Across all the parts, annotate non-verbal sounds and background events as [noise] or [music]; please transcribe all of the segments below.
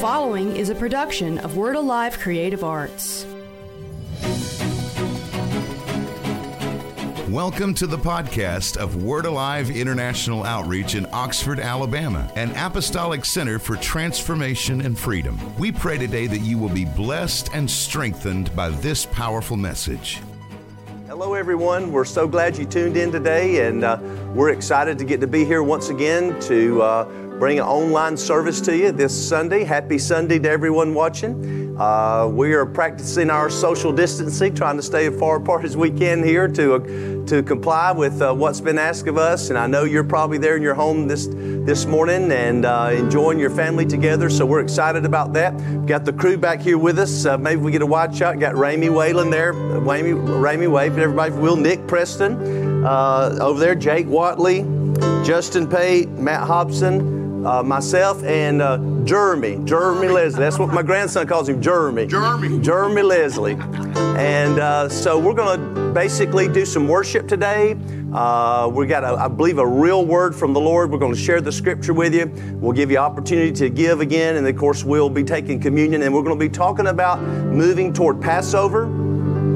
following is a production of Word Alive Creative Arts. Welcome to the podcast of Word Alive International Outreach in Oxford, Alabama, an apostolic center for transformation and freedom. We pray today that you will be blessed and strengthened by this powerful message. Hello, everyone. We're so glad you tuned in today, and uh, we're excited to get to be here once again to uh, bring an online service to you this Sunday. Happy Sunday to everyone watching. Uh, we are practicing our social distancing, trying to stay as far apart as we can here to, to comply with uh, what's been asked of us. And I know you're probably there in your home this, this morning and uh, enjoying your family together, so we're excited about that. We've got the crew back here with us. Uh, maybe we get a wide shot. Got Ramey Whalen there. Ramey, Ramey Wave, everybody will. Nick Preston uh, over there. Jake Watley, Justin Pate, Matt Hobson uh, myself and uh, Jeremy, Jeremy Leslie. That's what my grandson calls him, Jeremy. Jeremy. Jeremy Leslie. And uh, so we're going to basically do some worship today. Uh, we got, a, I believe, a real word from the Lord. We're going to share the scripture with you. We'll give you opportunity to give again, and of course, we'll be taking communion. And we're going to be talking about moving toward Passover.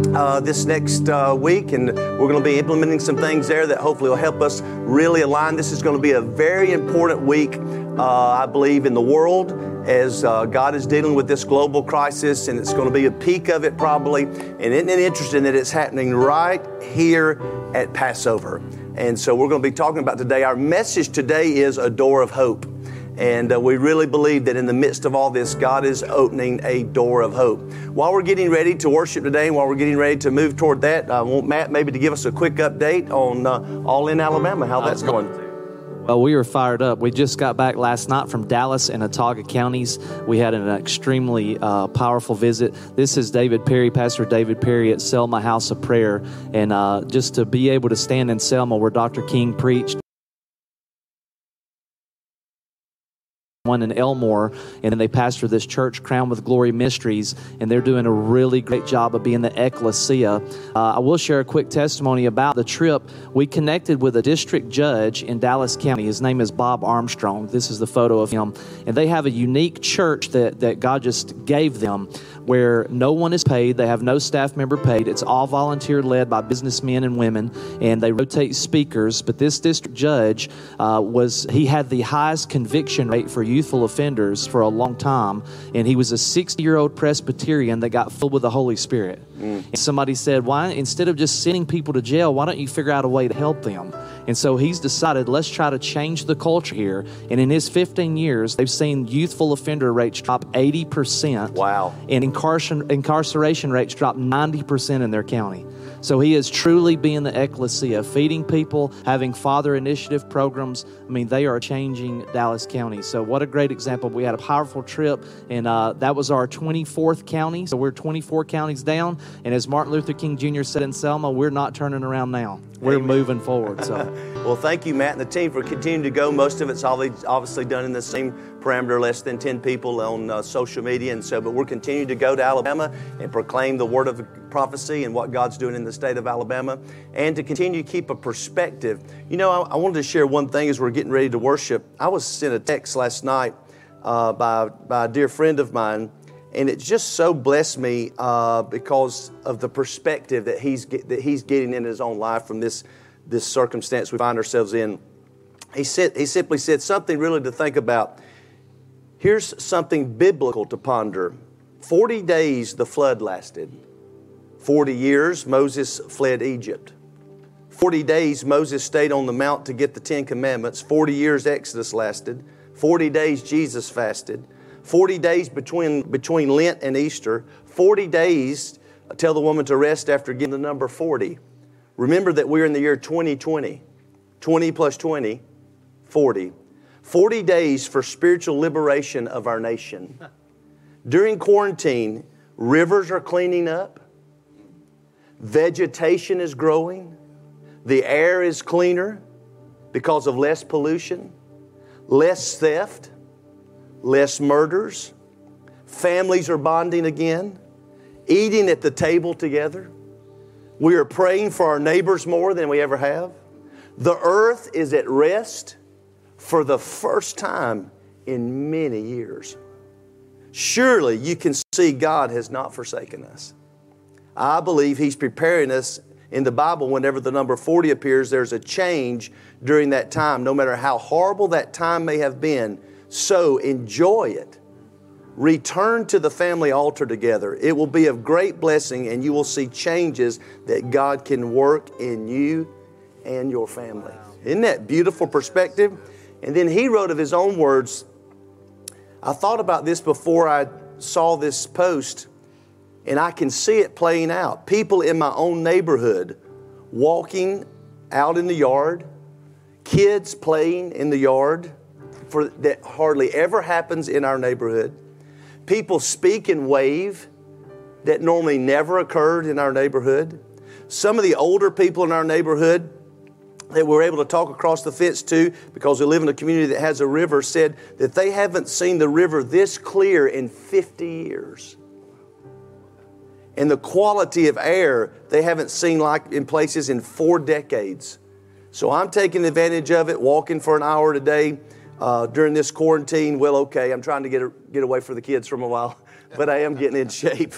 Uh, this next uh, week, and we're going to be implementing some things there that hopefully will help us really align. This is going to be a very important week, uh, I believe, in the world as uh, God is dealing with this global crisis, and it's going to be a peak of it probably. And isn't it interesting that it's happening right here at Passover? And so we're going to be talking about today. Our message today is a door of hope. And uh, we really believe that in the midst of all this, God is opening a door of hope. While we're getting ready to worship today, while we're getting ready to move toward that, I want Matt maybe to give us a quick update on uh, All in Alabama, how that's going. Well, we were fired up. We just got back last night from Dallas and Autauga counties. We had an extremely uh, powerful visit. This is David Perry, Pastor David Perry at Selma House of Prayer. And uh, just to be able to stand in Selma where Dr. King preached, one in Elmore, and then they pastor this church, Crown with Glory Ministries, and they're doing a really great job of being the ecclesia. Uh, I will share a quick testimony about the trip. We connected with a district judge in Dallas County. His name is Bob Armstrong. This is the photo of him, and they have a unique church that that God just gave them, where no one is paid. They have no staff member paid. It's all volunteer led by businessmen and women, and they rotate speakers. But this district judge uh, was he had the highest conviction rate for youthful offenders for a long time, and he was a 60 year old Presbyterian that got filled with the Holy Spirit. Mm. And somebody said, Why, instead of just sending people to jail, why don't you figure out a way to help them? And so he's decided, let's try to change the culture here. And in his 15 years, they've seen youthful offender rates drop 80%. Wow. And incarceration, incarceration rates drop 90% in their county. So he is truly being the ecclesia, feeding people, having father initiative programs. I mean, they are changing Dallas County. So what a great example. We had a powerful trip, and uh, that was our 24th county. So we're 24 counties down. And as Martin Luther King Jr. said in Selma, we're not turning around now. We're Amen. moving forward. So [laughs] Well, thank you, Matt, and the team for continuing to go. Most of it's obviously done in the same parameter, less than 10 people on uh, social media. And so, but we're continuing to go to Alabama and proclaim the word of prophecy and what God's doing in the state of Alabama and to continue to keep a perspective. You know, I, I wanted to share one thing as we're getting ready to worship. I was sent a text last night uh, by, by a dear friend of mine and it just so blessed me uh, because of the perspective that he's get, that he's getting in his own life from this this circumstance we find ourselves in. He said he simply said something really to think about. Here's something biblical to ponder. Forty days the flood lasted. Forty years Moses fled Egypt. Forty days Moses stayed on the mount to get the Ten Commandments. Forty years Exodus lasted. Forty days Jesus fasted. 40 days between, between Lent and Easter, 40 days tell the woman to rest after getting the number 40. Remember that we're in the year 2020. 20 plus 20, 40. 40 days for spiritual liberation of our nation. During quarantine, rivers are cleaning up, vegetation is growing, the air is cleaner because of less pollution, less theft less murders, families are bonding again, eating at the table together. We are praying for our neighbors more than we ever have. The earth is at rest for the first time in many years. surely you can see God has not forsaken us. I believe He's preparing us in the Bible, whenever the number 40 appears, there's a change during that time. No matter how horrible that time may have been, so enjoy it. Return to the family altar together. It will be of great blessing, and you will see changes that God can work in you and your family. Isn't that beautiful perspective? And then he wrote of his own words. I thought about this before I saw this post, and I can see it playing out. People in my own neighborhood walking out in the yard, kids playing in the yard for, that hardly ever happens in our neighborhood. People speak and wave that normally never occurred in our neighborhood. Some of the older people in our neighborhood that we're able to talk across the fence to because we live in a community that has a river said that they haven't seen the river this clear in 50 years. And the quality of air they haven't seen like in places in four decades. So I'm taking advantage of it, walking for an hour today uh, during this quarantine. Well, okay, I'm trying to get, get away from the kids for a while, [laughs] but I am getting in shape.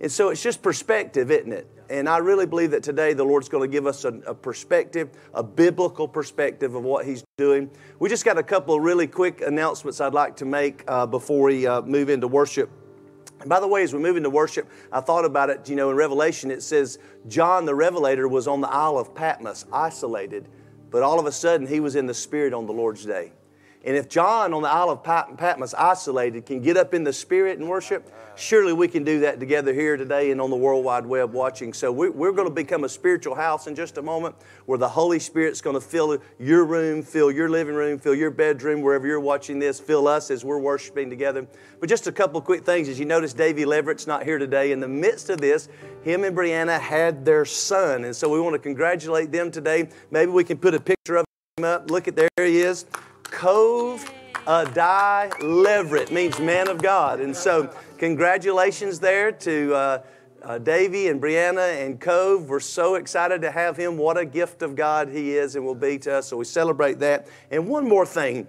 And so it's just perspective, isn't it? And I really believe that today the Lord's going to give us a, a, perspective, a biblical perspective of what He's doing. We just got a couple of really quick announcements I'd like to make uh, before we uh, move into worship. And by the way, as we move into worship, I thought about it. You know, in Revelation, it says John the Revelator was on the Isle of Patmos, isolated, but all of a sudden he was in the Spirit on the Lord's day. And if John on the Isle of Patmos, isolated, can get up in the Spirit and worship, surely we can do that together here today and on the World Wide Web watching. So we're, going to become a spiritual house in just a moment where the Holy Spirit's going to fill your room, fill your living room, fill your bedroom, wherever you're watching this, fill us as we're worshiping together. But just a couple quick things. As you notice, Davey Leverett's not here today. In the midst of this, him and Brianna had their son. And so we want to congratulate them today. Maybe we can put a picture of him up. Look at there he is. Cove Adai Leverett means man of God. And so, congratulations there to uh, uh, Davy and Brianna and Cove. We're so excited to have him. What a gift of God he is and will be to us. So, we celebrate that. And one more thing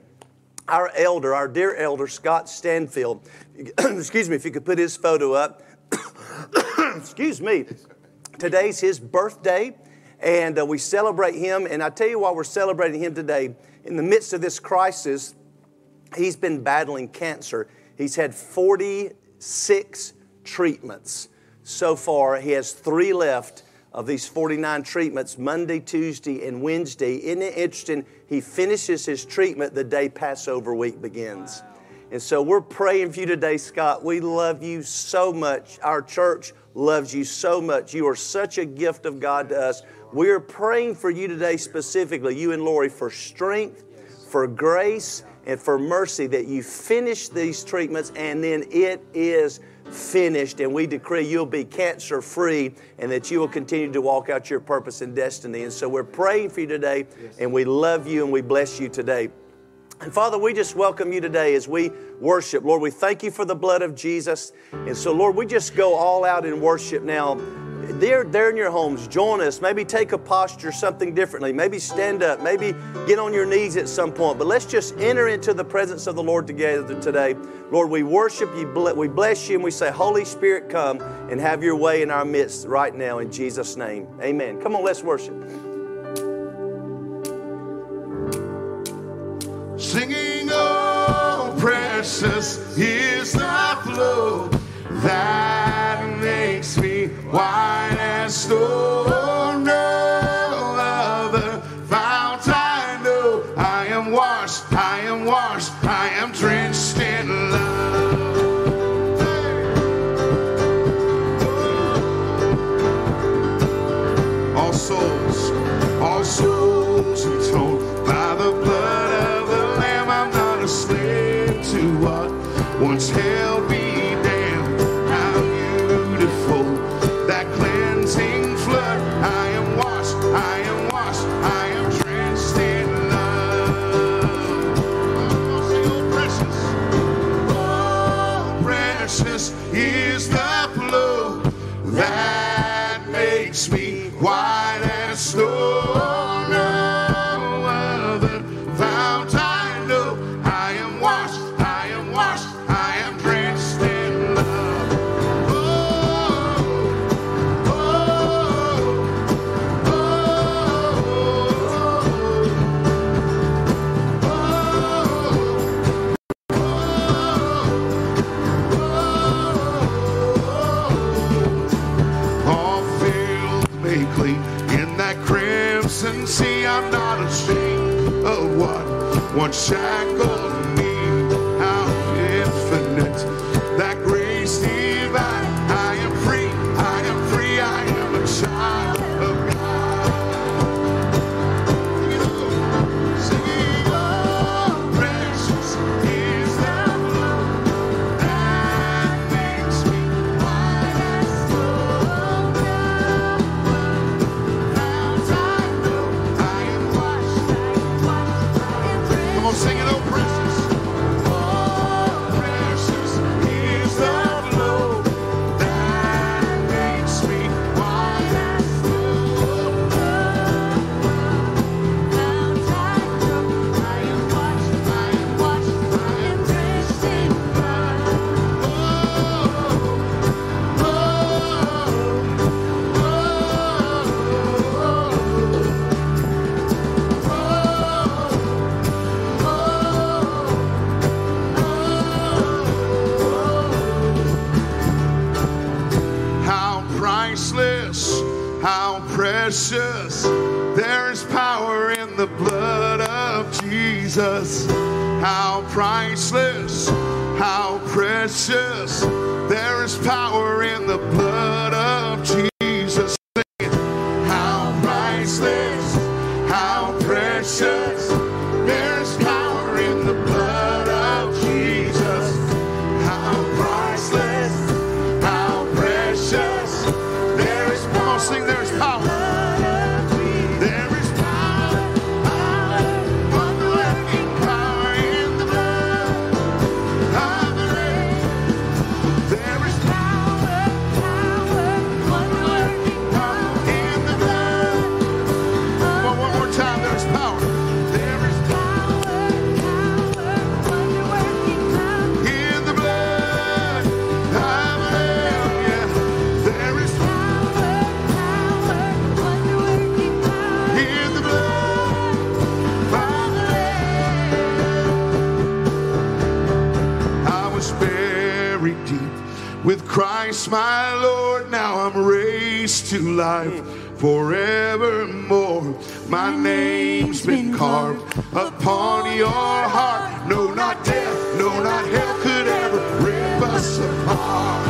our elder, our dear elder, Scott Stanfield, [coughs] excuse me, if you could put his photo up. [coughs] excuse me. Today's his birthday, and uh, we celebrate him. And I tell you why we're celebrating him today. In the midst of this crisis, He's been battling cancer. He's had 46 treatments so far. He has three left of these 49 treatments Monday, Tuesday, and Wednesday. Isn't it interesting? He finishes his treatment the day Passover week begins. Wow. And so we're praying for you today, Scott. We love you so much. Our church loves you so much. You are such a gift of God to us. We are praying for you today specifically, you and Lori, for strength, for grace, and for mercy that you finish these treatments and then it is finished. And we decree you'll be cancer free and that you will continue to walk out your purpose and destiny. And so we're praying for you today and we love you and we bless you today. And Father, we just welcome you today as we worship. Lord, we thank you for the blood of Jesus. And so, Lord, we just go all out in worship now there, there in your homes, join us. Maybe take a posture something differently. Maybe stand up. Maybe get on your knees at some point. But let's just enter into the presence of the Lord together today. Lord, we worship you, we bless you, and we say, Holy Spirit, come and have your way in our midst right now in Jesus' name. Amen. Come on, let's worship. Singing, oh, precious is the flow that makes me white as snow. How precious. There is power in the blood of Jesus. How priceless, how precious. There is power in the blood of My Lord, now I'm raised to life forevermore. My name's been carved upon your heart. No, not death, no, not hell could ever rip us apart.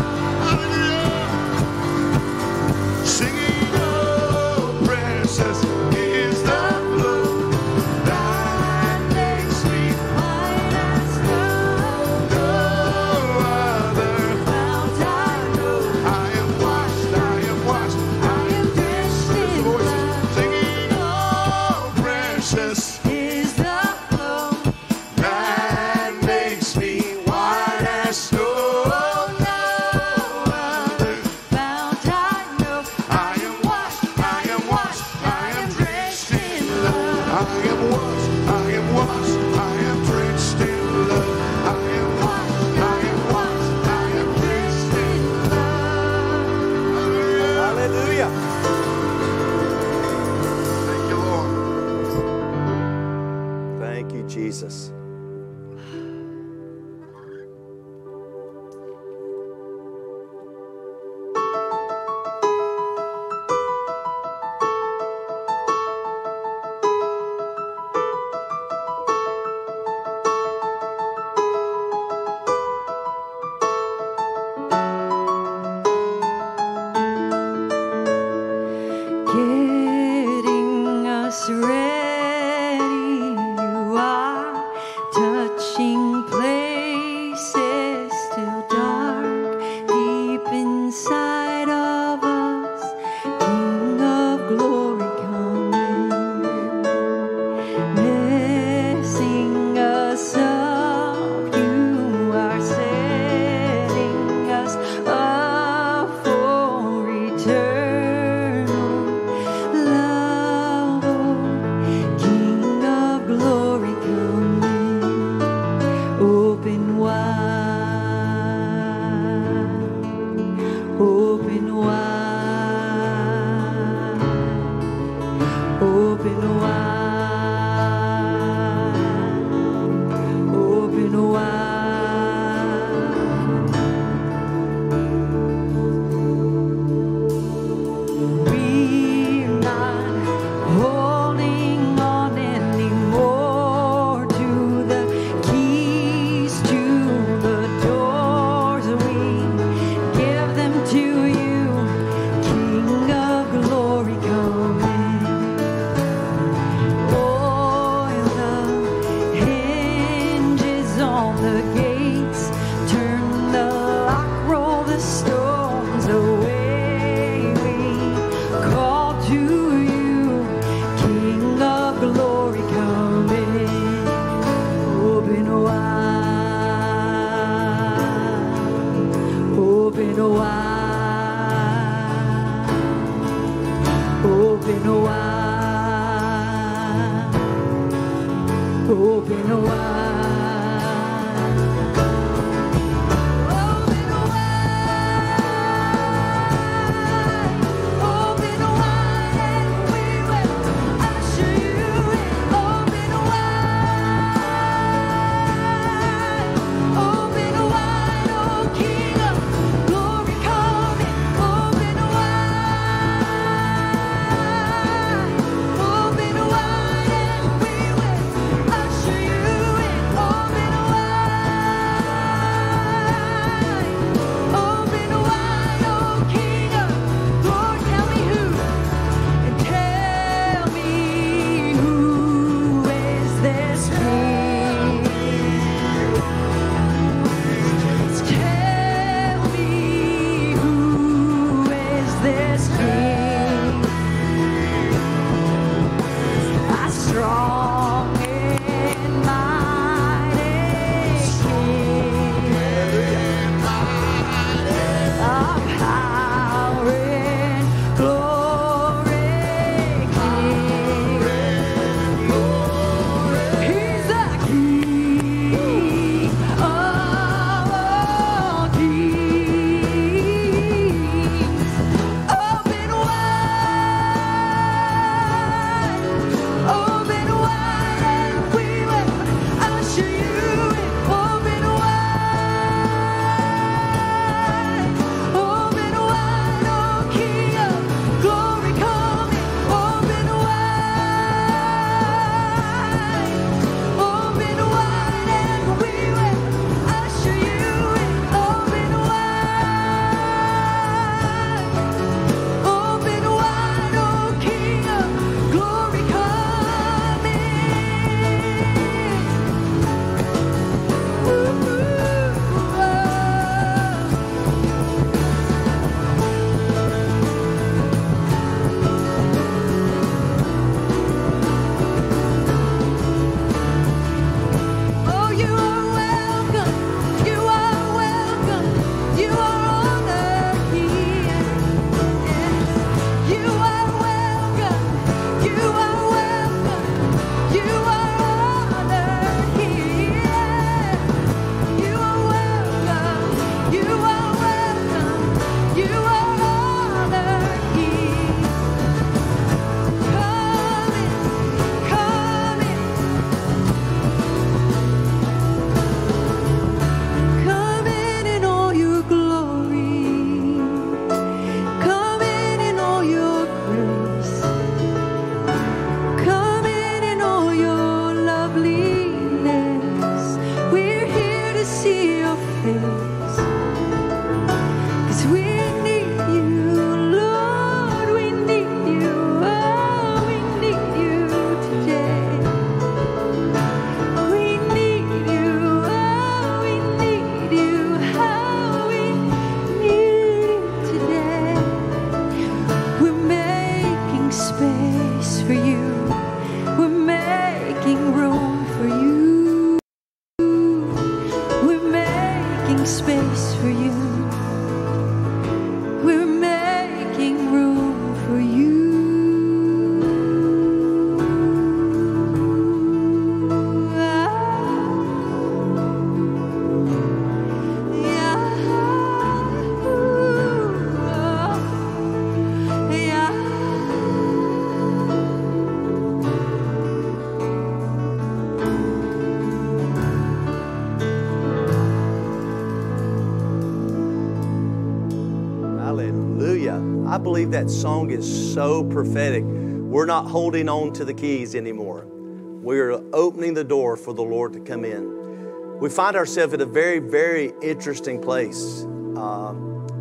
That song is so prophetic. We're not holding on to the keys anymore. We're opening the door for the Lord to come in. We find ourselves at a very, very interesting place uh,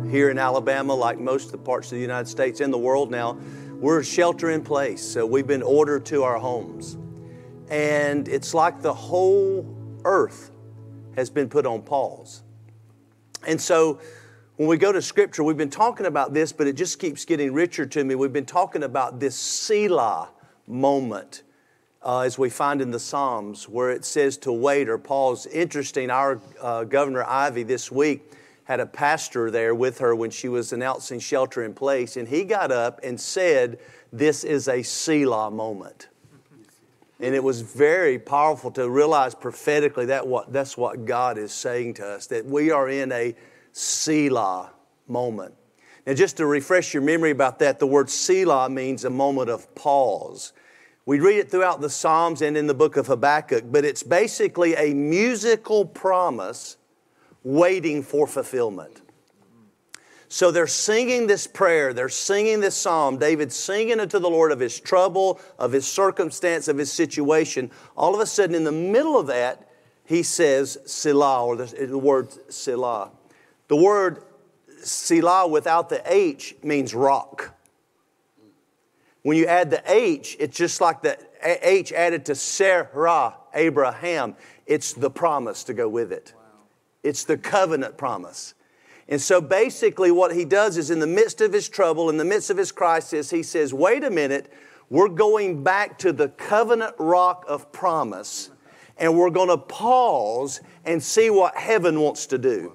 here in Alabama, like most of the parts of the United States and the world now. We're shelter in place, so we've been ordered to our homes. And it's like the whole earth has been put on pause. And so when we go to Scripture, we've been talking about this, but it just keeps getting richer to me. We've been talking about this Selah moment. Uh, as we find in the Psalms, where it says to wait or pause. Interesting, our uh, Governor Ivey this week had a pastor there with her when she was announcing shelter in place, and he got up and said, This is a Selah moment. And it was very powerful to realize prophetically that what, that's what God is saying to us, that we are in a Selah moment. Now, just to refresh your memory about that, the word Selah means a moment of pause. We read it throughout the Psalms and in the book of Habakkuk, but it's basically a musical promise waiting for fulfillment. So they're singing this prayer, they're singing this psalm. David's singing unto the Lord of his trouble, of his circumstance, of his situation. All of a sudden, in the middle of that, he says Selah, or the, word Selah. The word Selah without the H means rock. When you add the H, it's just like the H added to Sarah, Abraham. It's the promise to go with it. It's the covenant promise. And so basically, what he does is in the midst of his trouble, in the midst of his crisis, he says, Wait a minute, we're going back to the covenant rock of promise, and we're going to pause and see what heaven wants to do.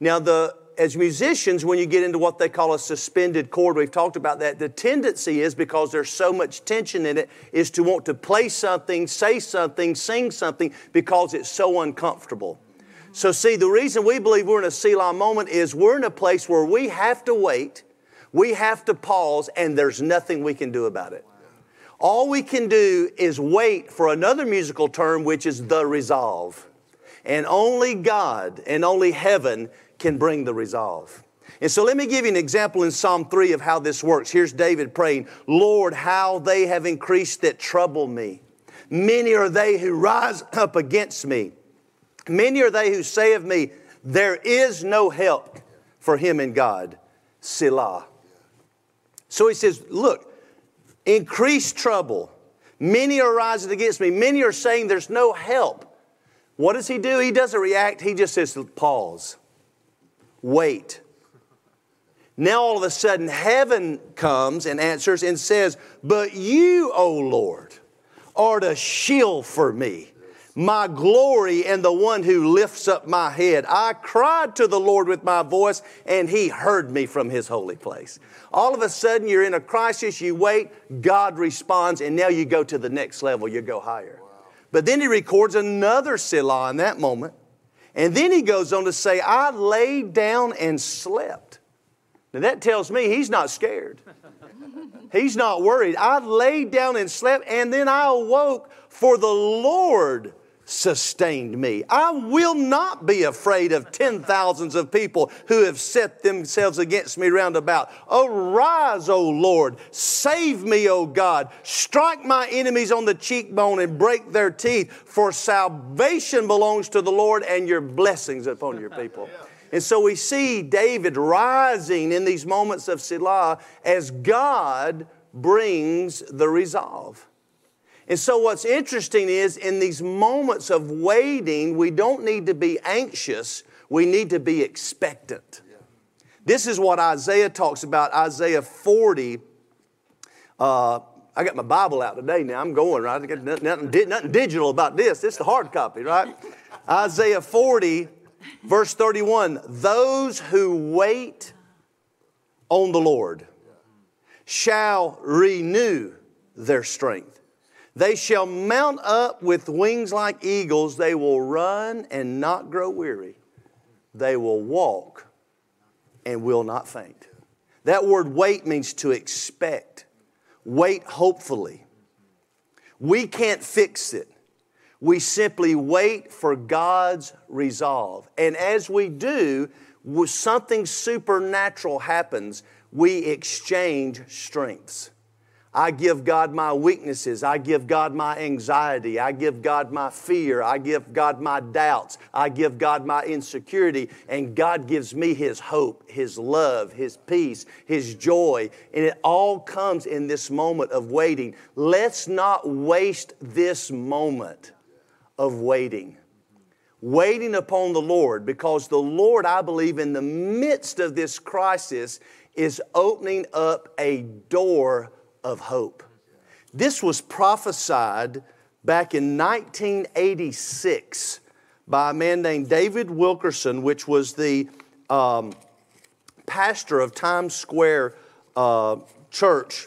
Now, the as musicians, when you get into what they call a suspended chord, we've talked about that. The tendency is because there's so much tension in it, is to want to play something, say something, sing something because it's so uncomfortable. So, see, the reason we believe we're in a Selah moment is we're in a place where we have to wait, we have to pause, and there's nothing we can do about it. All we can do is wait for another musical term, which is the resolve. And only God and only heaven can bring the resolve. And so let me give you an example in Psalm 3 of how this works. Here's David praying, Lord, how they have increased that trouble me. Many are they who rise up against me. Many are they who say of me, There is no help for him in God. Selah. So he says, Look, increased trouble. Many are rising against me. Many are saying there's no help. What does he do? He doesn't react. He just says, Pause. Wait. Now all of a sudden, heaven comes and answers and says, But you, O Lord, are a shield for me my glory and the one who lifts up my head. I cried to the Lord with my voice, and he heard me from his holy place. All of a sudden, you're in a crisis, you wait, God responds, and now you go to the next level, you go higher. But then he records another Selah in that moment. And then he goes on to say, I laid down and slept. Now that tells me he's not scared. [laughs] He's not worried. I laid down and slept, and then I awoke, for the Lord sustained me. I will not be afraid of ten thousands of people who have set themselves against me round about. Arise, O Lord, save me, O God. Strike my enemies on the cheekbone and break their teeth, for salvation belongs to the Lord and your blessings upon your [laughs] people. And so we see David rising in these moments of Selah as God brings the resolve. And so, what's interesting is in these moments of waiting, we don't need to be anxious, we need to be expectant. This is what Isaiah talks about, Isaiah 40. Uh, I got my Bible out today now. I'm going, right? I got nothing, nothing digital about this. This is the hard copy, right? Isaiah 40, verse 31 Those who wait on the Lord shall renew their strength. They shall mount up with wings like eagles. They will run and not grow weary. They will walk and will not faint. That word wait means to expect. Wait hopefully. We can't fix it. We simply wait for God's resolve. And as we do, something supernatural happens. We exchange strengths. I give God my weaknesses. I give God my anxiety. I give God my fear. I give God my doubts. I give God my insecurity. And God gives me His hope, His love, His peace, His joy. And it all comes in this moment of waiting. Let's not waste this moment of waiting. waiting upon the Lord because the Lord, I believe, in the midst of this crisis, is opening up a door of hope. This was prophesied back in 1986 by a man named David Wilkerson, which was the um, pastor of Times Square uh, Church.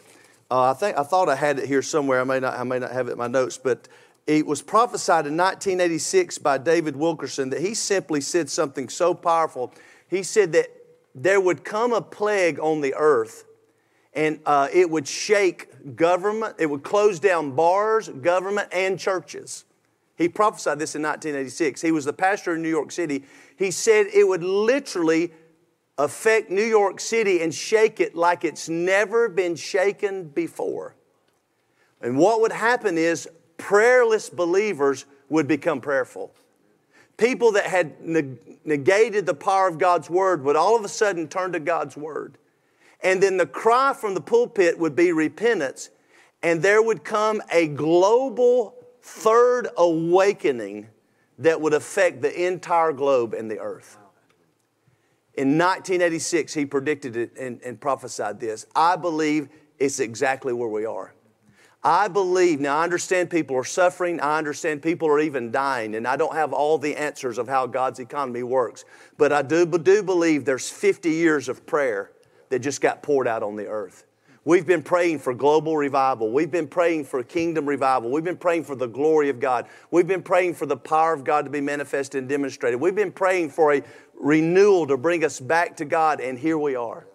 Uh, I think I thought I had it here somewhere. I may not. I may not have it in my notes, but it was prophesied in 1986 by David Wilkerson that he simply said something so powerful. He said that there would come a plague on the earth, and uh, it would shake government. It would close down bars, government, and churches. He prophesied this in 1986. He was the pastor in New York City. He said it would literally affect New York City and shake it like it's never been shaken before. And what would happen is prayerless believers would become prayerful. People that had negated the power of God's word would all of a sudden turn to God's word. And then the cry from the pulpit would be repentance, and there would come a global third awakening that would affect the entire globe and the earth. In 1986, he predicted it and, and, prophesied this. I believe it's exactly where we are. I believe, now I understand people are suffering, I understand people are even dying, and I don't have all the answers of how God's economy works, but I do, do believe there's 50 years of prayer that just got poured out on the earth. We've been praying for global revival. We've been praying for kingdom revival. We've been praying for the glory of God. We've been praying for the power of God to be manifested and demonstrated. We've been praying for a renewal to bring us back to God, and here we are.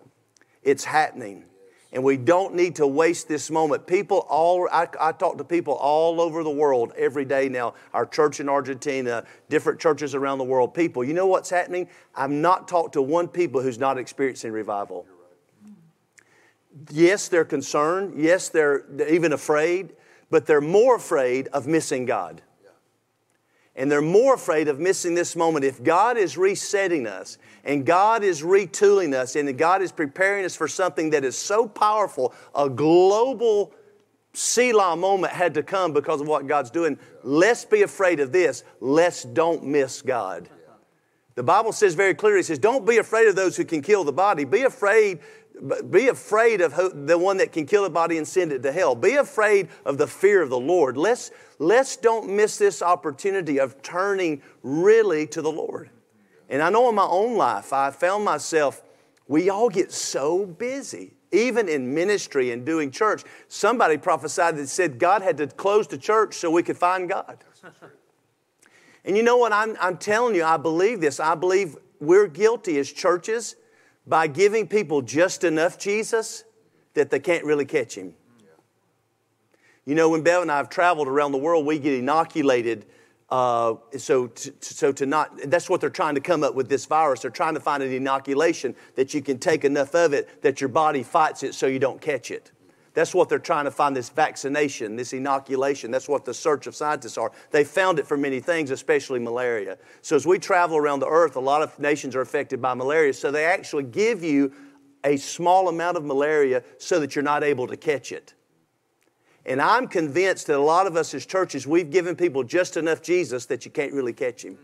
It's happening. And we don't need to waste this moment. People all, I, I, talk to people all over the world every day now. Our church in Argentina, different churches around the world. People, you know what's happening? I've not talked to one people who's not experiencing revival yes, they're concerned. Yes, they're, even afraid, but they're more afraid of missing God. And they're more afraid of missing this moment. If God is resetting us and God is retooling us and God is preparing us for something that is so powerful, a global Selah moment had to come because of what God's doing. Let's be afraid of this. Let's don't miss God. The Bible says very clearly, it says, Don't be afraid of those who can kill the body. Be afraid be afraid of the one that can kill a body and send it to hell. Be afraid of the fear of the Lord. Let's, let's don't miss this opportunity of turning really to the Lord. And I know in my own life, I found myself, we all get so busy, even in ministry and doing church. Somebody prophesied that said God had to close the church so we could find God. And you know what? I'm, I'm telling you, I believe this. I believe we're guilty as churches by giving people just enough Jesus that they can't really catch him. You know, when Bev and I have traveled around the world, we get inoculated. Uh, so, to, so to not, that's what they're trying to come up with this virus. They're trying to find an inoculation that you can take enough of it that your body fights it so you don't catch it. That's what they're trying to find this vaccination, this inoculation. That's what the search of scientists are. They found it for many things, especially malaria. So as we travel around the earth, a lot of nations are affected by malaria. So they actually give you a small amount of malaria so that you're not able to catch it. And I'm convinced that a lot of us as churches, we've given people just enough Jesus that you can't really catch him.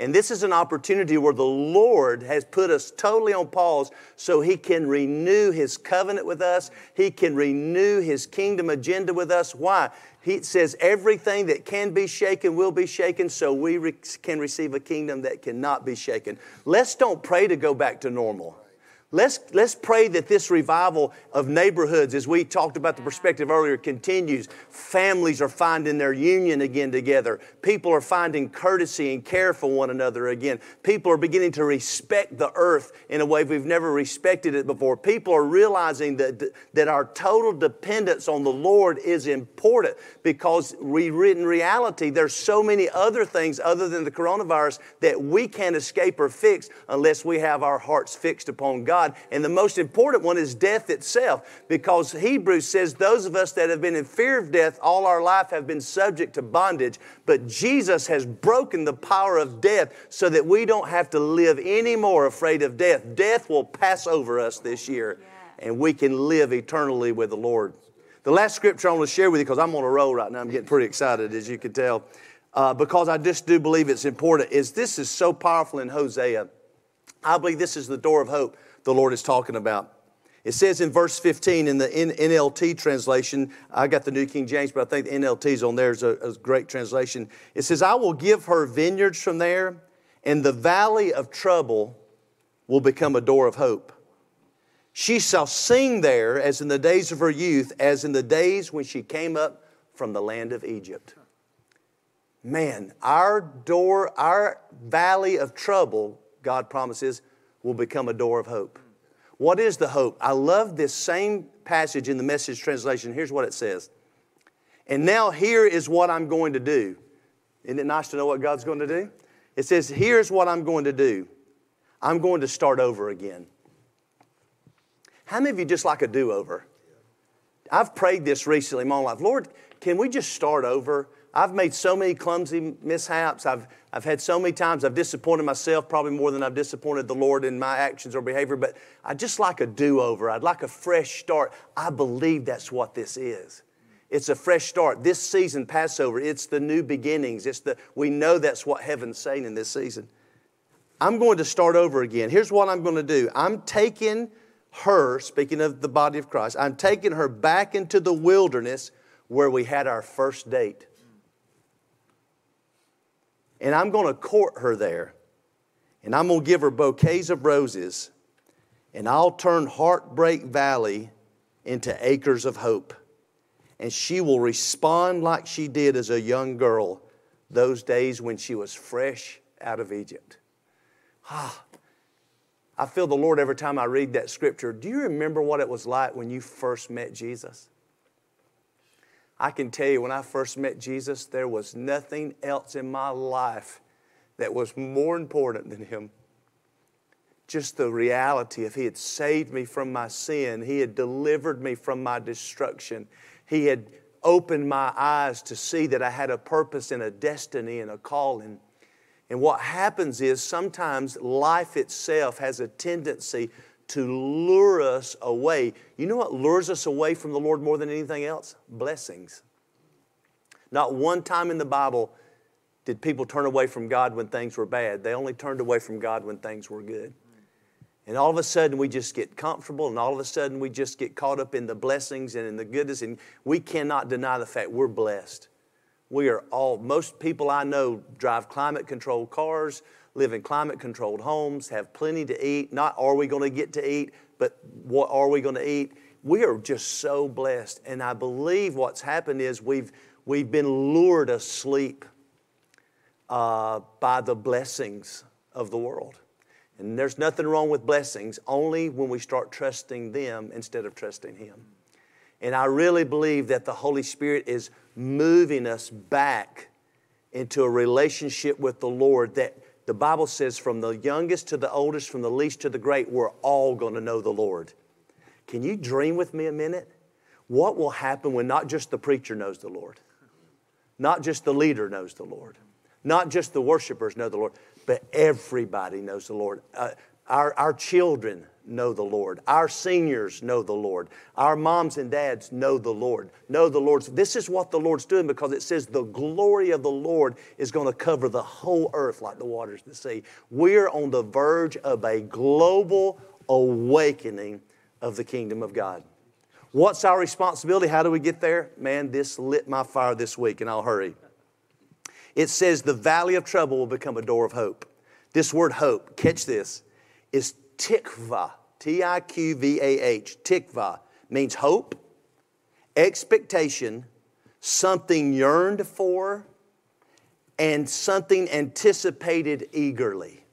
And this is an opportunity where the Lord has put us totally on pause so He can renew His covenant with us. He can renew His kingdom agenda with us. Why? He says everything that can be shaken will be shaken so we re- can receive a kingdom that cannot be shaken. Let's don't pray to go back to normal. Let's, let's pray that this revival of neighborhoods, as we talked about the perspective earlier, continues. Families are finding their union again together. People are finding courtesy and care for one another again. People are beginning to respect the earth in a way we've never respected it before. People are realizing that, that our total dependence on the Lord is important because we, in reality, there's so many other things other than the coronavirus that we can't escape or fix unless we have our hearts fixed upon God. God. And the most important one is death itself, because Hebrews says those of us that have been in fear of death all our life have been subject to bondage. But Jesus has broken the power of death so that we don't have to live anymore afraid of death. Death will pass over us this year, and we can live eternally with the Lord. The last scripture I want to share with you, because I'm on a roll right now, I'm getting pretty excited, as you can tell. uh, because I just do believe it's important, is this is so powerful in Hosea. I believe this is the door of hope the Lord is talking about. It says in verse 15 in the NLT translation, I got the New King James, but I think the NLT's on there is a, a great translation. It says, I will give her vineyards from there, and the valley of trouble will become a door of hope. She shall sing there as in the days of her youth, as in the days when she came up from the land of Egypt. Man, our door, our valley of trouble, God promises, will become a door of hope. What is the hope? I love this same passage in the message translation. Here's what it says. And now here is what I'm going to do. Isn't it nice to know what God's going to do? It says, Here's what I'm going to do. I'm going to start over again. How many of you just like a do over? I've prayed this recently in my life. Lord, can we just start over? I've made so many clumsy mishaps. I've, I've had so many times I've disappointed myself, probably more than I've disappointed the Lord in my actions or behavior, but I just like a do over. I'd like a fresh start. I believe that's what this is. It's a fresh start. This season, Passover, it's the new beginnings. It's the, we know that's what heaven's saying in this season. I'm going to start over again. Here's what I'm going to do I'm taking her, speaking of the body of Christ, I'm taking her back into the wilderness where we had our first date and I'm going to court her there. And I'm going to give her bouquets of roses. And I'll turn Heartbreak Valley into acres of hope. And she will respond like she did as a young girl those days when she was fresh out of Egypt. Ah, I feel the Lord every time I read that scripture. Do you remember what it was like when you first met Jesus? I can tell you, when I first met Jesus, there was nothing else in my life that was more important than Him. Just the reality of He had saved me from my sin, He had delivered me from my destruction, He had opened my eyes to see that I had a purpose and a destiny and a calling. And what happens is sometimes life itself has a tendency to lure us away. You know what lures us away from the Lord more than anything else? Blessings. Not one time in the Bible did people turn away from God when things were bad. They only turned away from God when things were good. And all of a sudden, we just get comfortable, and all of a sudden, we just get caught up in the blessings and in the goodness. And we cannot deny the fact we're blessed. We are all, most people I know drive climate controlled cars, live in climate controlled homes, have plenty to eat. Not are we going to get to eat, but what are we going to eat? We are just so blessed. And I believe what's happened is we've, we've been lured asleep uh, by the blessings of the world. And there's nothing wrong with blessings, only when we start trusting them instead of trusting Him. And I really believe that the Holy Spirit is moving us back into a relationship with the Lord that the Bible says, from the youngest to the oldest, from the least to the great, we're all going to know the Lord. Can you dream with me a minute? What will happen when not just the preacher knows the Lord, not just the leader knows the Lord, not just the worshipers know the Lord, but everybody knows the Lord. Uh, our, our children know the Lord. Our seniors know the Lord. Our moms and dads know the Lord. Know the Lord's. This is what the Lord's doing because it says the glory of the Lord is going to cover the whole earth like the waters of the sea. We're on the verge of a global awakening of the kingdom of God. What's our responsibility? How do we get there? Man, this lit my fire this week, and I'll hurry. It says the valley of trouble will become a door of hope. This word hope, catch this, is tikva. T I Q V A H, tikva, means hope, expectation, something yearned for, and something anticipated eagerly.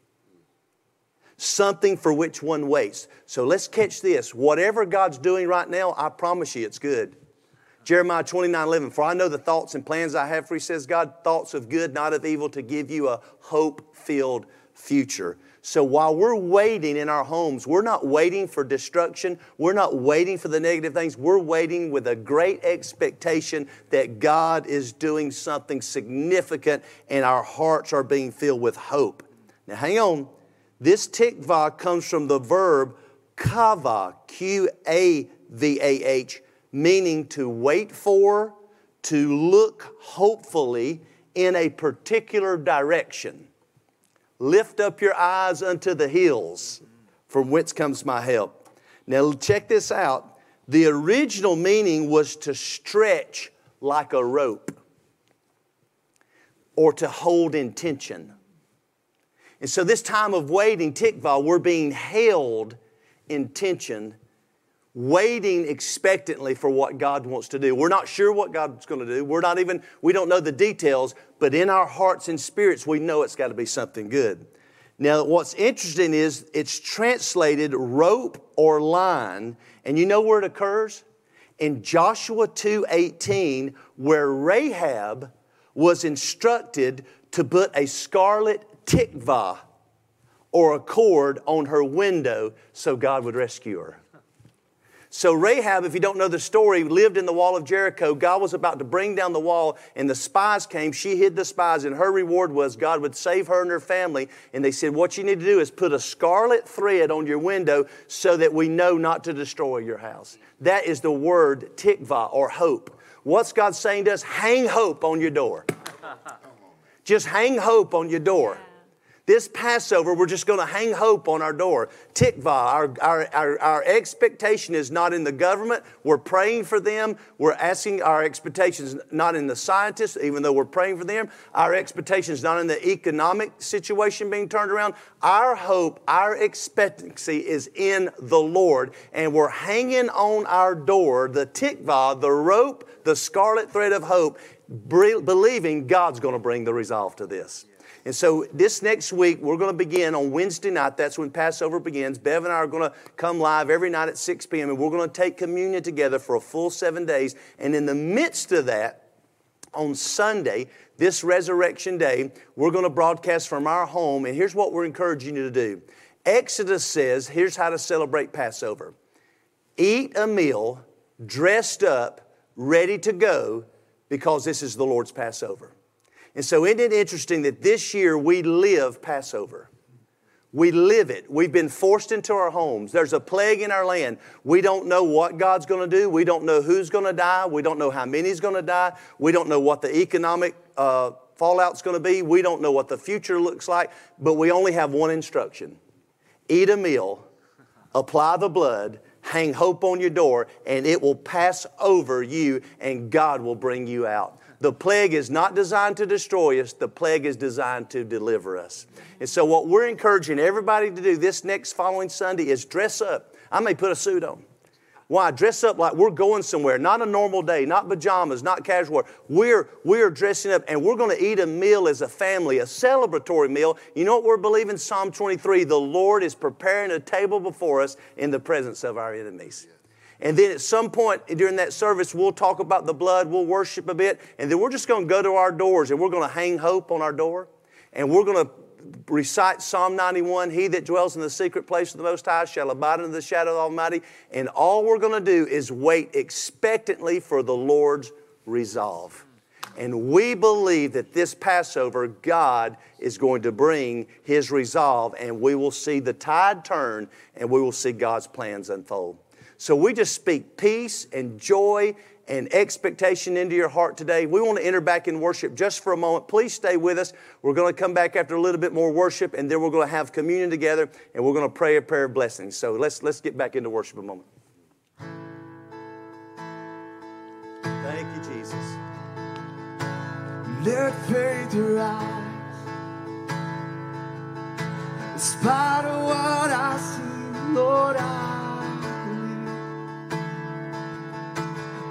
Something for which one waits. So let's catch this. Whatever God's doing right now, I promise you it's good. Jeremiah 29 11, for I know the thoughts and plans I have for you, says God, thoughts of good, not of evil, to give you a hope filled future. So while we're waiting in our homes, we're not waiting for destruction. We're not waiting for the negative things. We're waiting with a great expectation that God is doing something significant and our hearts are being filled with hope. Now, hang on. This tikva comes from the verb kava, Q A V A H, meaning to wait for, to look hopefully, in a particular direction. Lift up your eyes unto the hills, from whence comes my help. Now, check this out. The original meaning was to stretch like a rope or to hold in tension. And so, this time of waiting, tikva, we're being held in tension, waiting expectantly for what God wants to do. We're not sure what God's going to do. We're not even, we don't know the details, but in our hearts and spirits, we know it's got to be something good. Now, what's interesting is it's translated rope or line, and you know where it occurs? In Joshua 2:18, where Rahab was instructed to put a scarlet tikva or a cord on her window so God would rescue her. So, Rahab, if you don't know the story, lived in the wall of Jericho. God was about to bring down the wall, and the spies came. She hid the spies, and her reward was God would save her and her family. And they said, What you need to do is put a scarlet thread on your window so that we know not to destroy your house. That is the word tikva or hope. What's God saying to us? Hang hope on your door. [laughs] Just hang hope on your door. This Passover, we're just going to hang hope on our door. Tikva, our, our, our, our, expectation is not in the government. We're praying for them. We're asking our expectations not in the scientists, even though we're praying for them. Our expectations not in the economic situation being turned around. Our hope, our expectancy is in the Lord. And we're hanging on our door the tikva, the rope, the scarlet thread of hope, believing God's going to bring the resolve to this. And so this next week, we're going to begin on Wednesday night. That's when Passover begins. Bev and I are going to come live every night at 6 p.m. and we're going to take communion together for a full seven days. And in the midst of that, on Sunday, this resurrection day, we're going to broadcast from our home. And here's what we're encouraging you to do Exodus says, here's how to celebrate Passover eat a meal, dressed up, ready to go, because this is the Lord's Passover. And so, isn't it interesting that this year we live Passover? We live it. We've been forced into our homes. There's a plague in our land. We don't know what God's going to do. We don't know who's going to die. We don't know how many's going to die. We don't know what the economic uh, fallout's going to be. We don't know what the future looks like. But we only have one instruction eat a meal, apply the blood, hang hope on your door, and it will pass over you, and God will bring you out. The plague is not designed to destroy us, the plague is designed to deliver us. And so, what we're encouraging everybody to do this next following Sunday is dress up. I may put a suit on. Why? Dress up like we're going somewhere, not a normal day, not pajamas, not casual. We're, we're dressing up and we're going to eat a meal as a family, a celebratory meal. You know what we're believing? Psalm 23 the Lord is preparing a table before us in the presence of our enemies. And then at some point during that service, we'll talk about the blood, we'll worship a bit, and then we're just going to go to our doors and we're going to hang hope on our door. And we're going to recite Psalm 91 He that dwells in the secret place of the Most High shall abide under the shadow of the Almighty. And all we're going to do is wait expectantly for the Lord's resolve. And we believe that this Passover, God is going to bring His resolve, and we will see the tide turn and we will see God's plans unfold. So we just speak peace and joy and expectation into your heart today. We want to enter back in worship just for a moment. Please stay with us. We're going to come back after a little bit more worship, and then we're going to have communion together, and we're going to pray a prayer of blessings. So let's let's get back into worship a moment. Thank you, Jesus. Let faith arise. In spite of what I see, Lord, I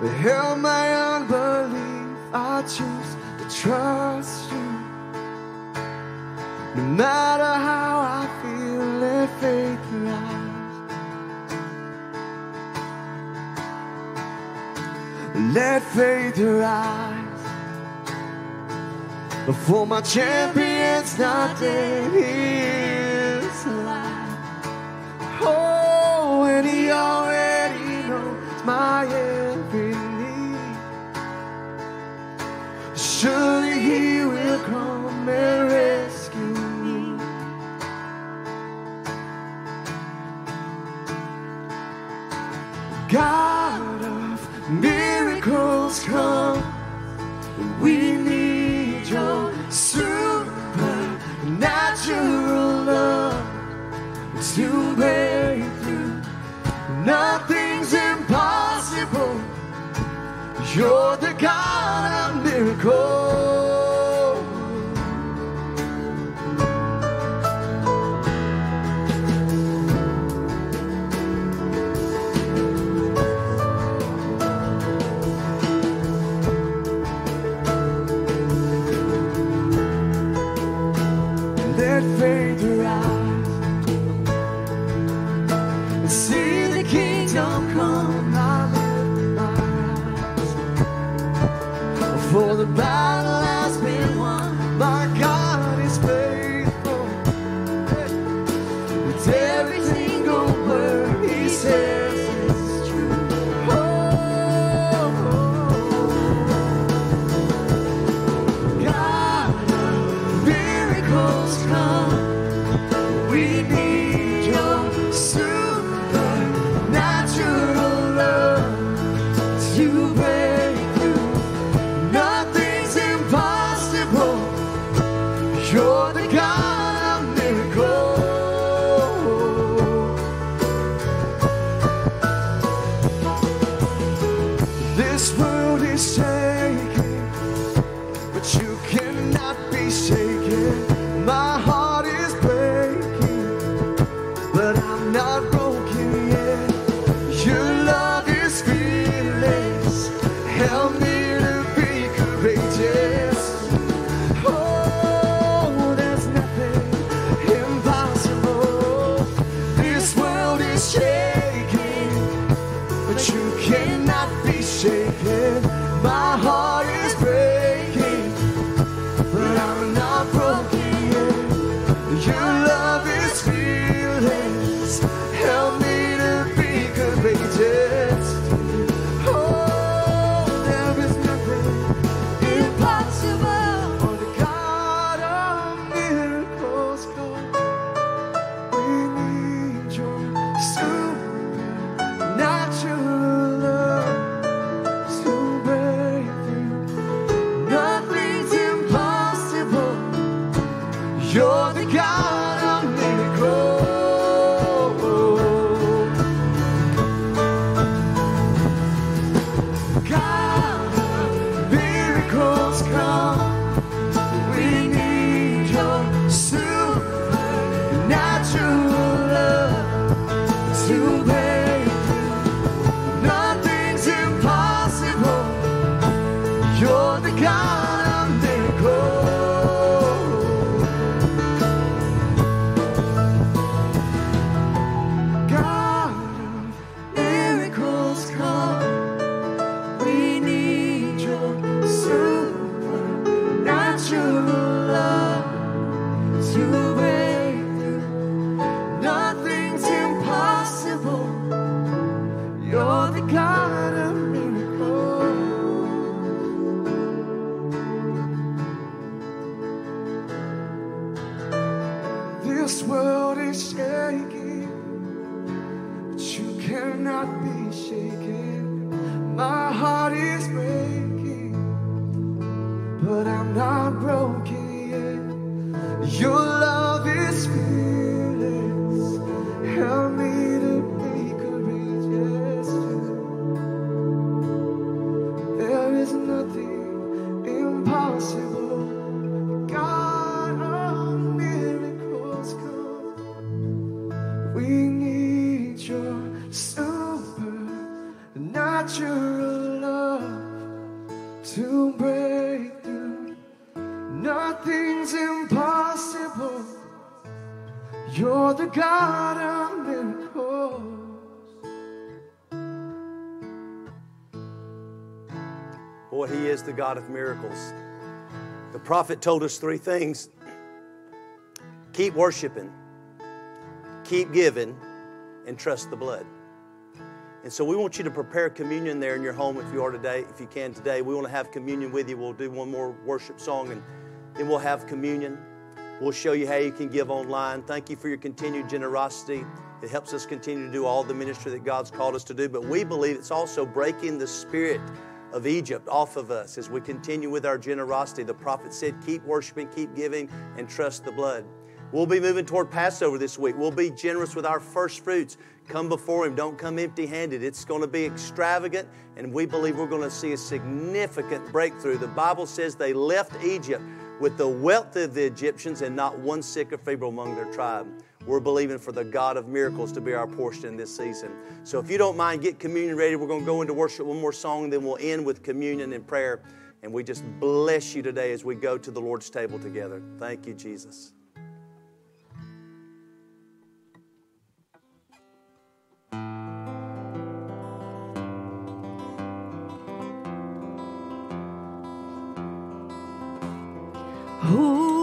But help my unbelief, I choose to trust you. No matter how I feel, let faith rise. Let faith rise. Before my champion's not dead, he is alive. Oh, and he already knows my every Surely he will come and rescue me. God of miracles, come. We need your supernatural love to break through. Nothing's impossible. You're the God cold. is breaking, but I'm not broken yet. Your God of miracles. The prophet told us three things keep worshiping, keep giving, and trust the blood. And so we want you to prepare communion there in your home if you are today, if you can today. We want to have communion with you. We'll do one more worship song and then we'll have communion. We'll show you how you can give online. Thank you for your continued generosity. It helps us continue to do all the ministry that God's called us to do. But we believe it's also breaking the spirit of Egypt off of us as we continue with our generosity. The prophet said, Keep worshiping, keep giving, and trust the blood. We'll be moving toward Passover this week. We'll be generous with our first fruits. Come before Him. Don't come empty handed. It's going to be extravagant, and we believe we're going to see a significant breakthrough. The Bible says they left Egypt with the wealth of the Egyptians and not one sick or feeble among their tribe. We're believing for the God of miracles to be our portion in this season. So if you don't mind, get communion ready. We're going to go into worship one more song, then we'll end with communion and prayer. And we just bless you today as we go to the Lord's table together. Thank you, Jesus. Holy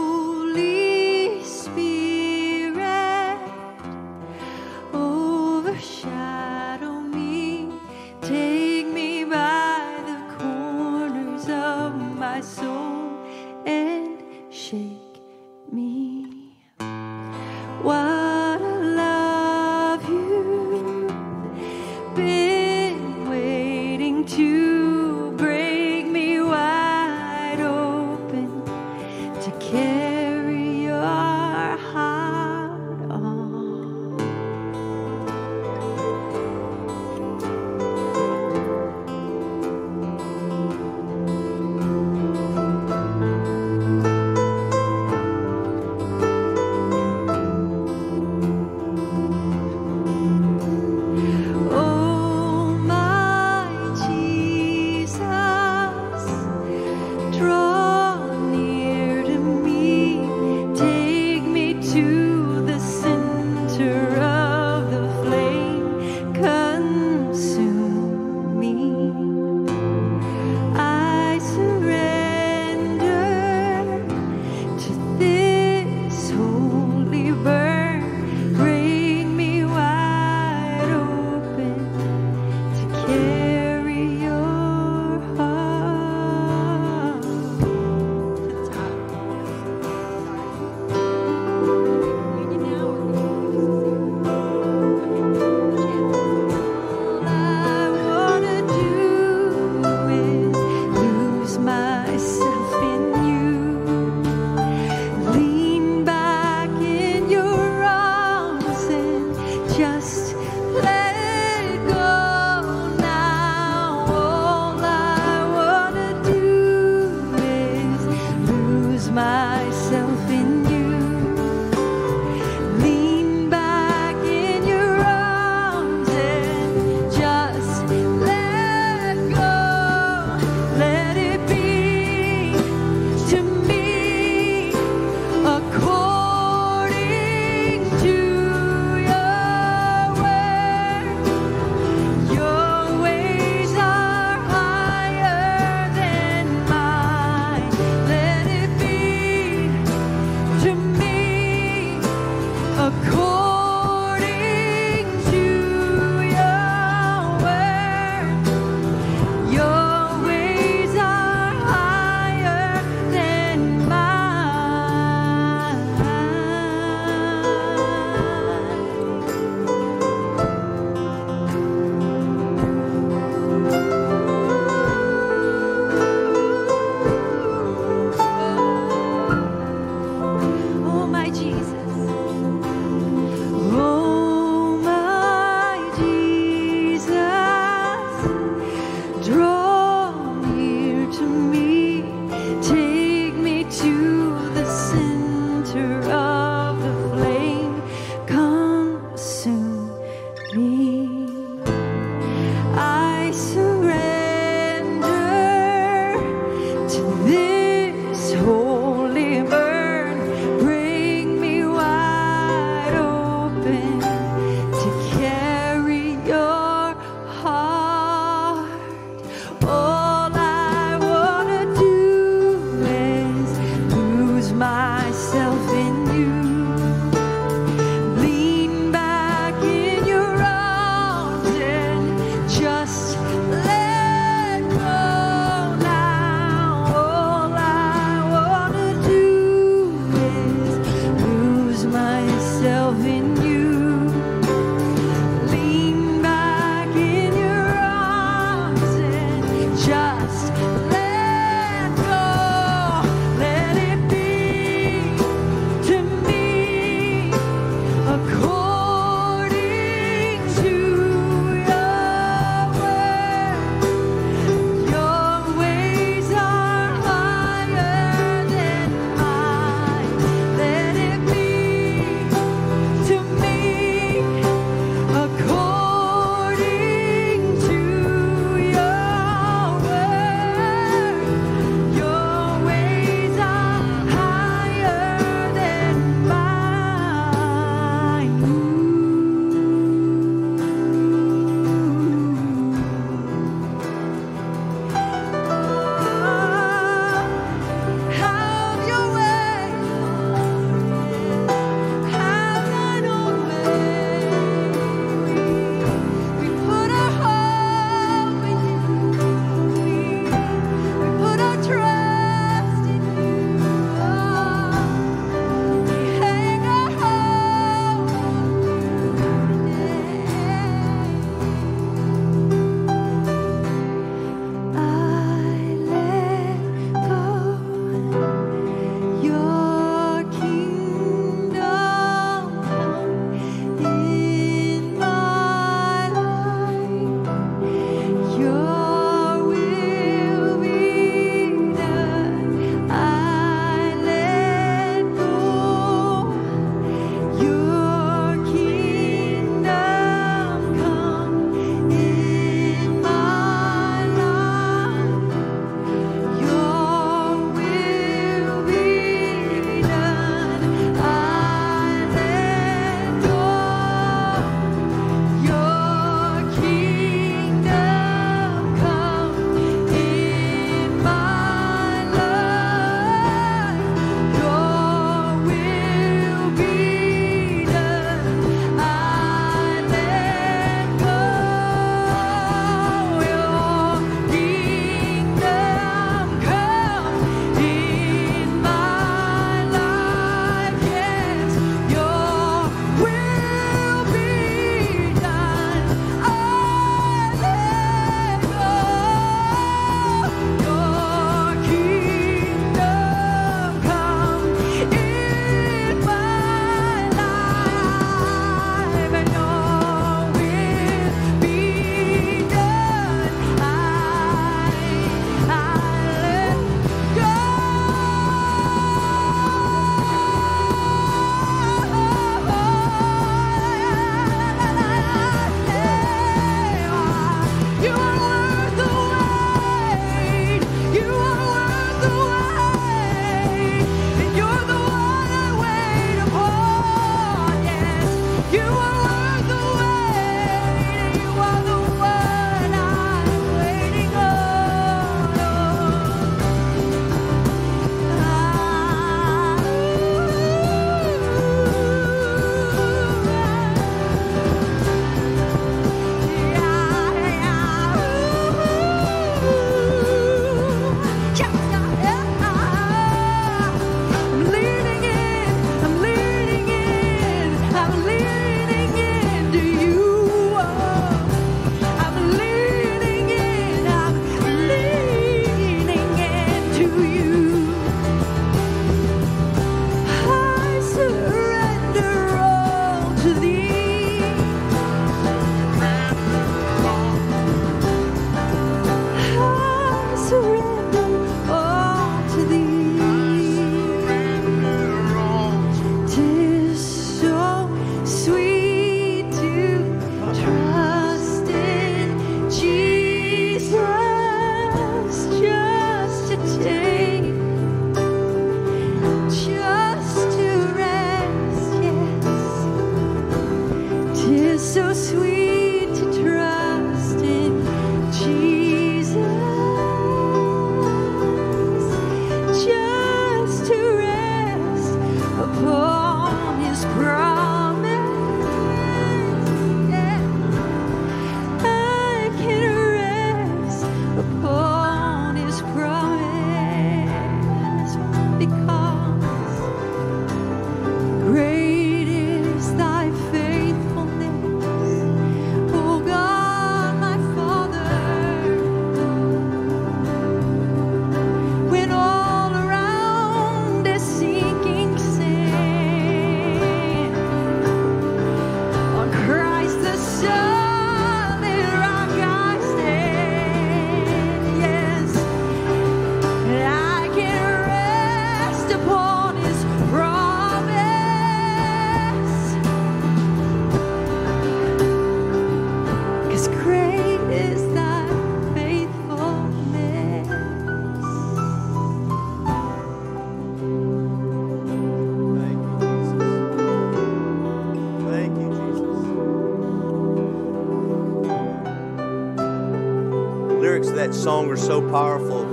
Song are so powerful.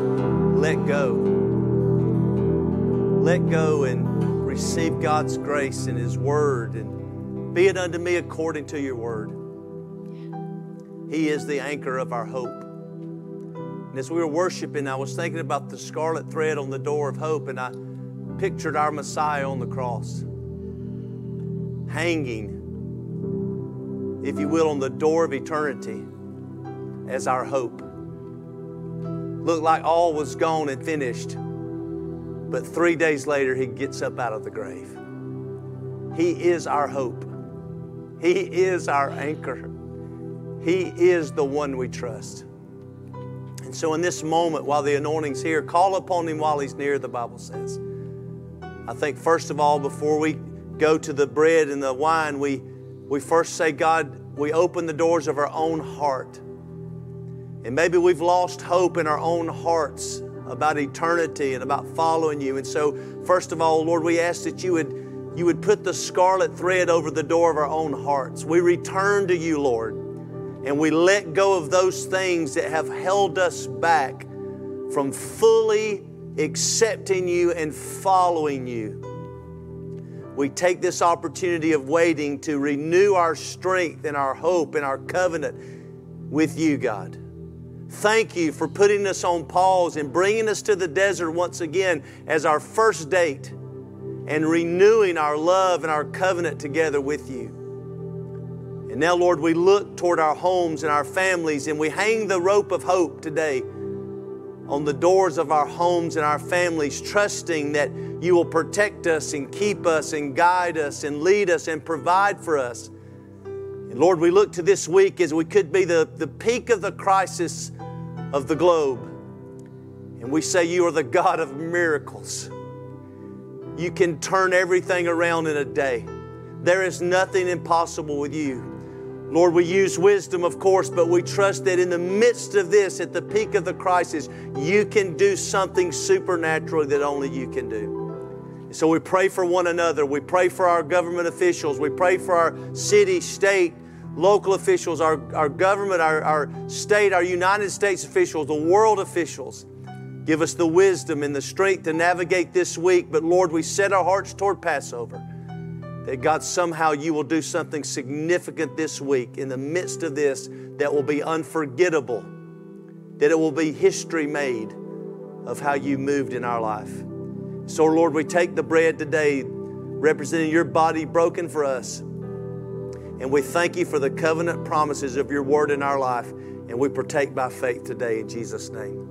Let go. Let go and receive God's grace and His Word, and be it unto me according to your Word. He is the anchor of our hope. And as we were worshiping, I was thinking about the scarlet thread on the door of hope, and I pictured our Messiah on the cross, hanging, if you will, on the door of eternity as our hope. Looked like all was gone and finished, but three days later, he gets up out of the grave. He is our hope, He is our anchor, He is the one we trust. And so, in this moment, while the anointing's here, call upon Him while He's near, the Bible says. I think, first of all, before we go to the bread and the wine, we, we first say, God, we open the doors of our own heart. And maybe we've lost hope in our own hearts about eternity and about following you. And so, first of all, Lord, we ask that you would, you would put the scarlet thread over the door of our own hearts. We return to you, Lord, and we let go of those things that have held us back from fully accepting you and following you. We take this opportunity of waiting to renew our strength and our hope and our covenant with you, God. Thank you for putting us on pause and bringing us to the desert once again as our first date and renewing our love and our covenant together with you. And now, Lord, we look toward our homes and our families and we hang the rope of hope today on the doors of our homes and our families, trusting that you will protect us and keep us and guide us and lead us and provide for us. And Lord, we look to this week as we could be the, the peak of the crisis of the globe. And we say, You are the God of miracles. You can turn everything around in a day. There is nothing impossible with you. Lord, we use wisdom, of course, but we trust that in the midst of this, at the peak of the crisis, you can do something supernatural that only you can do. So we pray for one another. We pray for our government officials. We pray for our city, state, local officials, our, our government, our, our state, our United States officials, the world officials. Give us the wisdom and the strength to navigate this week. But Lord, we set our hearts toward Passover. That God, somehow you will do something significant this week in the midst of this that will be unforgettable, that it will be history made of how you moved in our life. So, Lord, we take the bread today, representing your body broken for us. And we thank you for the covenant promises of your word in our life. And we partake by faith today in Jesus' name.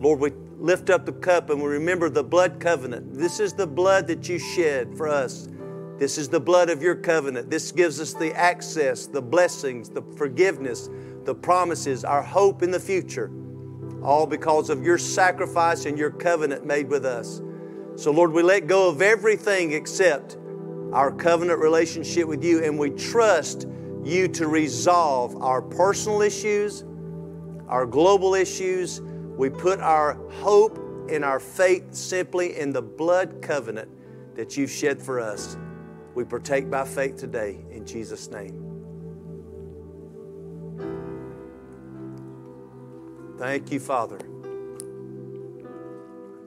Lord, we lift up the cup and we remember the blood covenant. This is the blood that you shed for us. This is the blood of your covenant. This gives us the access, the blessings, the forgiveness, the promises, our hope in the future, all because of your sacrifice and your covenant made with us. So, Lord, we let go of everything except our covenant relationship with you, and we trust you to resolve our personal issues, our global issues. We put our hope and our faith simply in the blood covenant that you've shed for us. We partake by faith today in Jesus' name. Thank you, Father.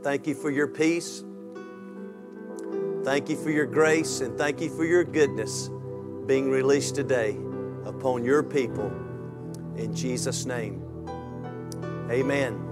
Thank you for your peace. Thank you for your grace and thank you for your goodness being released today upon your people. In Jesus' name. Amen.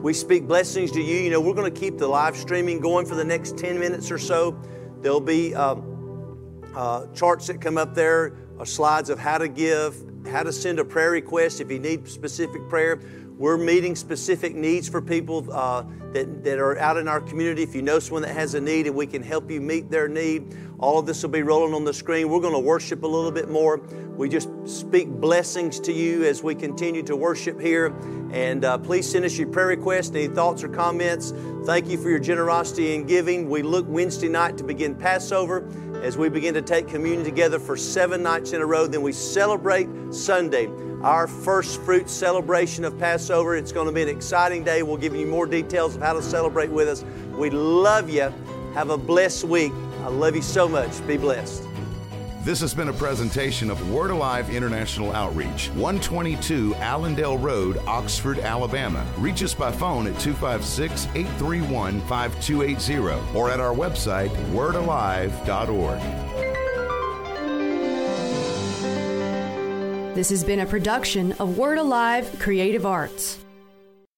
We speak blessings to you. You know, we're going to keep the live streaming going for the next 10 minutes or so. There'll be um, uh, charts that come up there, uh, slides of how to give, how to send a prayer request if you need specific prayer. We're meeting specific needs for people uh, that, that are out in our community. If you know someone that has a need and we can help you meet their need, all of this will be rolling on the screen. We're going to worship a little bit more. We just speak blessings to you as we continue to worship here. And uh, please send us your prayer requests, any thoughts or comments. Thank you for your generosity in giving. We look Wednesday night to begin Passover as we begin to take communion together for seven nights in a row. Then we celebrate Sunday, our first fruit celebration of Passover. It's going to be an exciting day. We'll give you more details of how to celebrate with us. We love you. Have a blessed week. I love you so much. Be blessed. This has been a presentation of Word Alive International Outreach, 122 Allendale Road, Oxford, Alabama. Reach us by phone at 256 831 5280 or at our website, wordalive.org. This has been a production of Word Alive Creative Arts.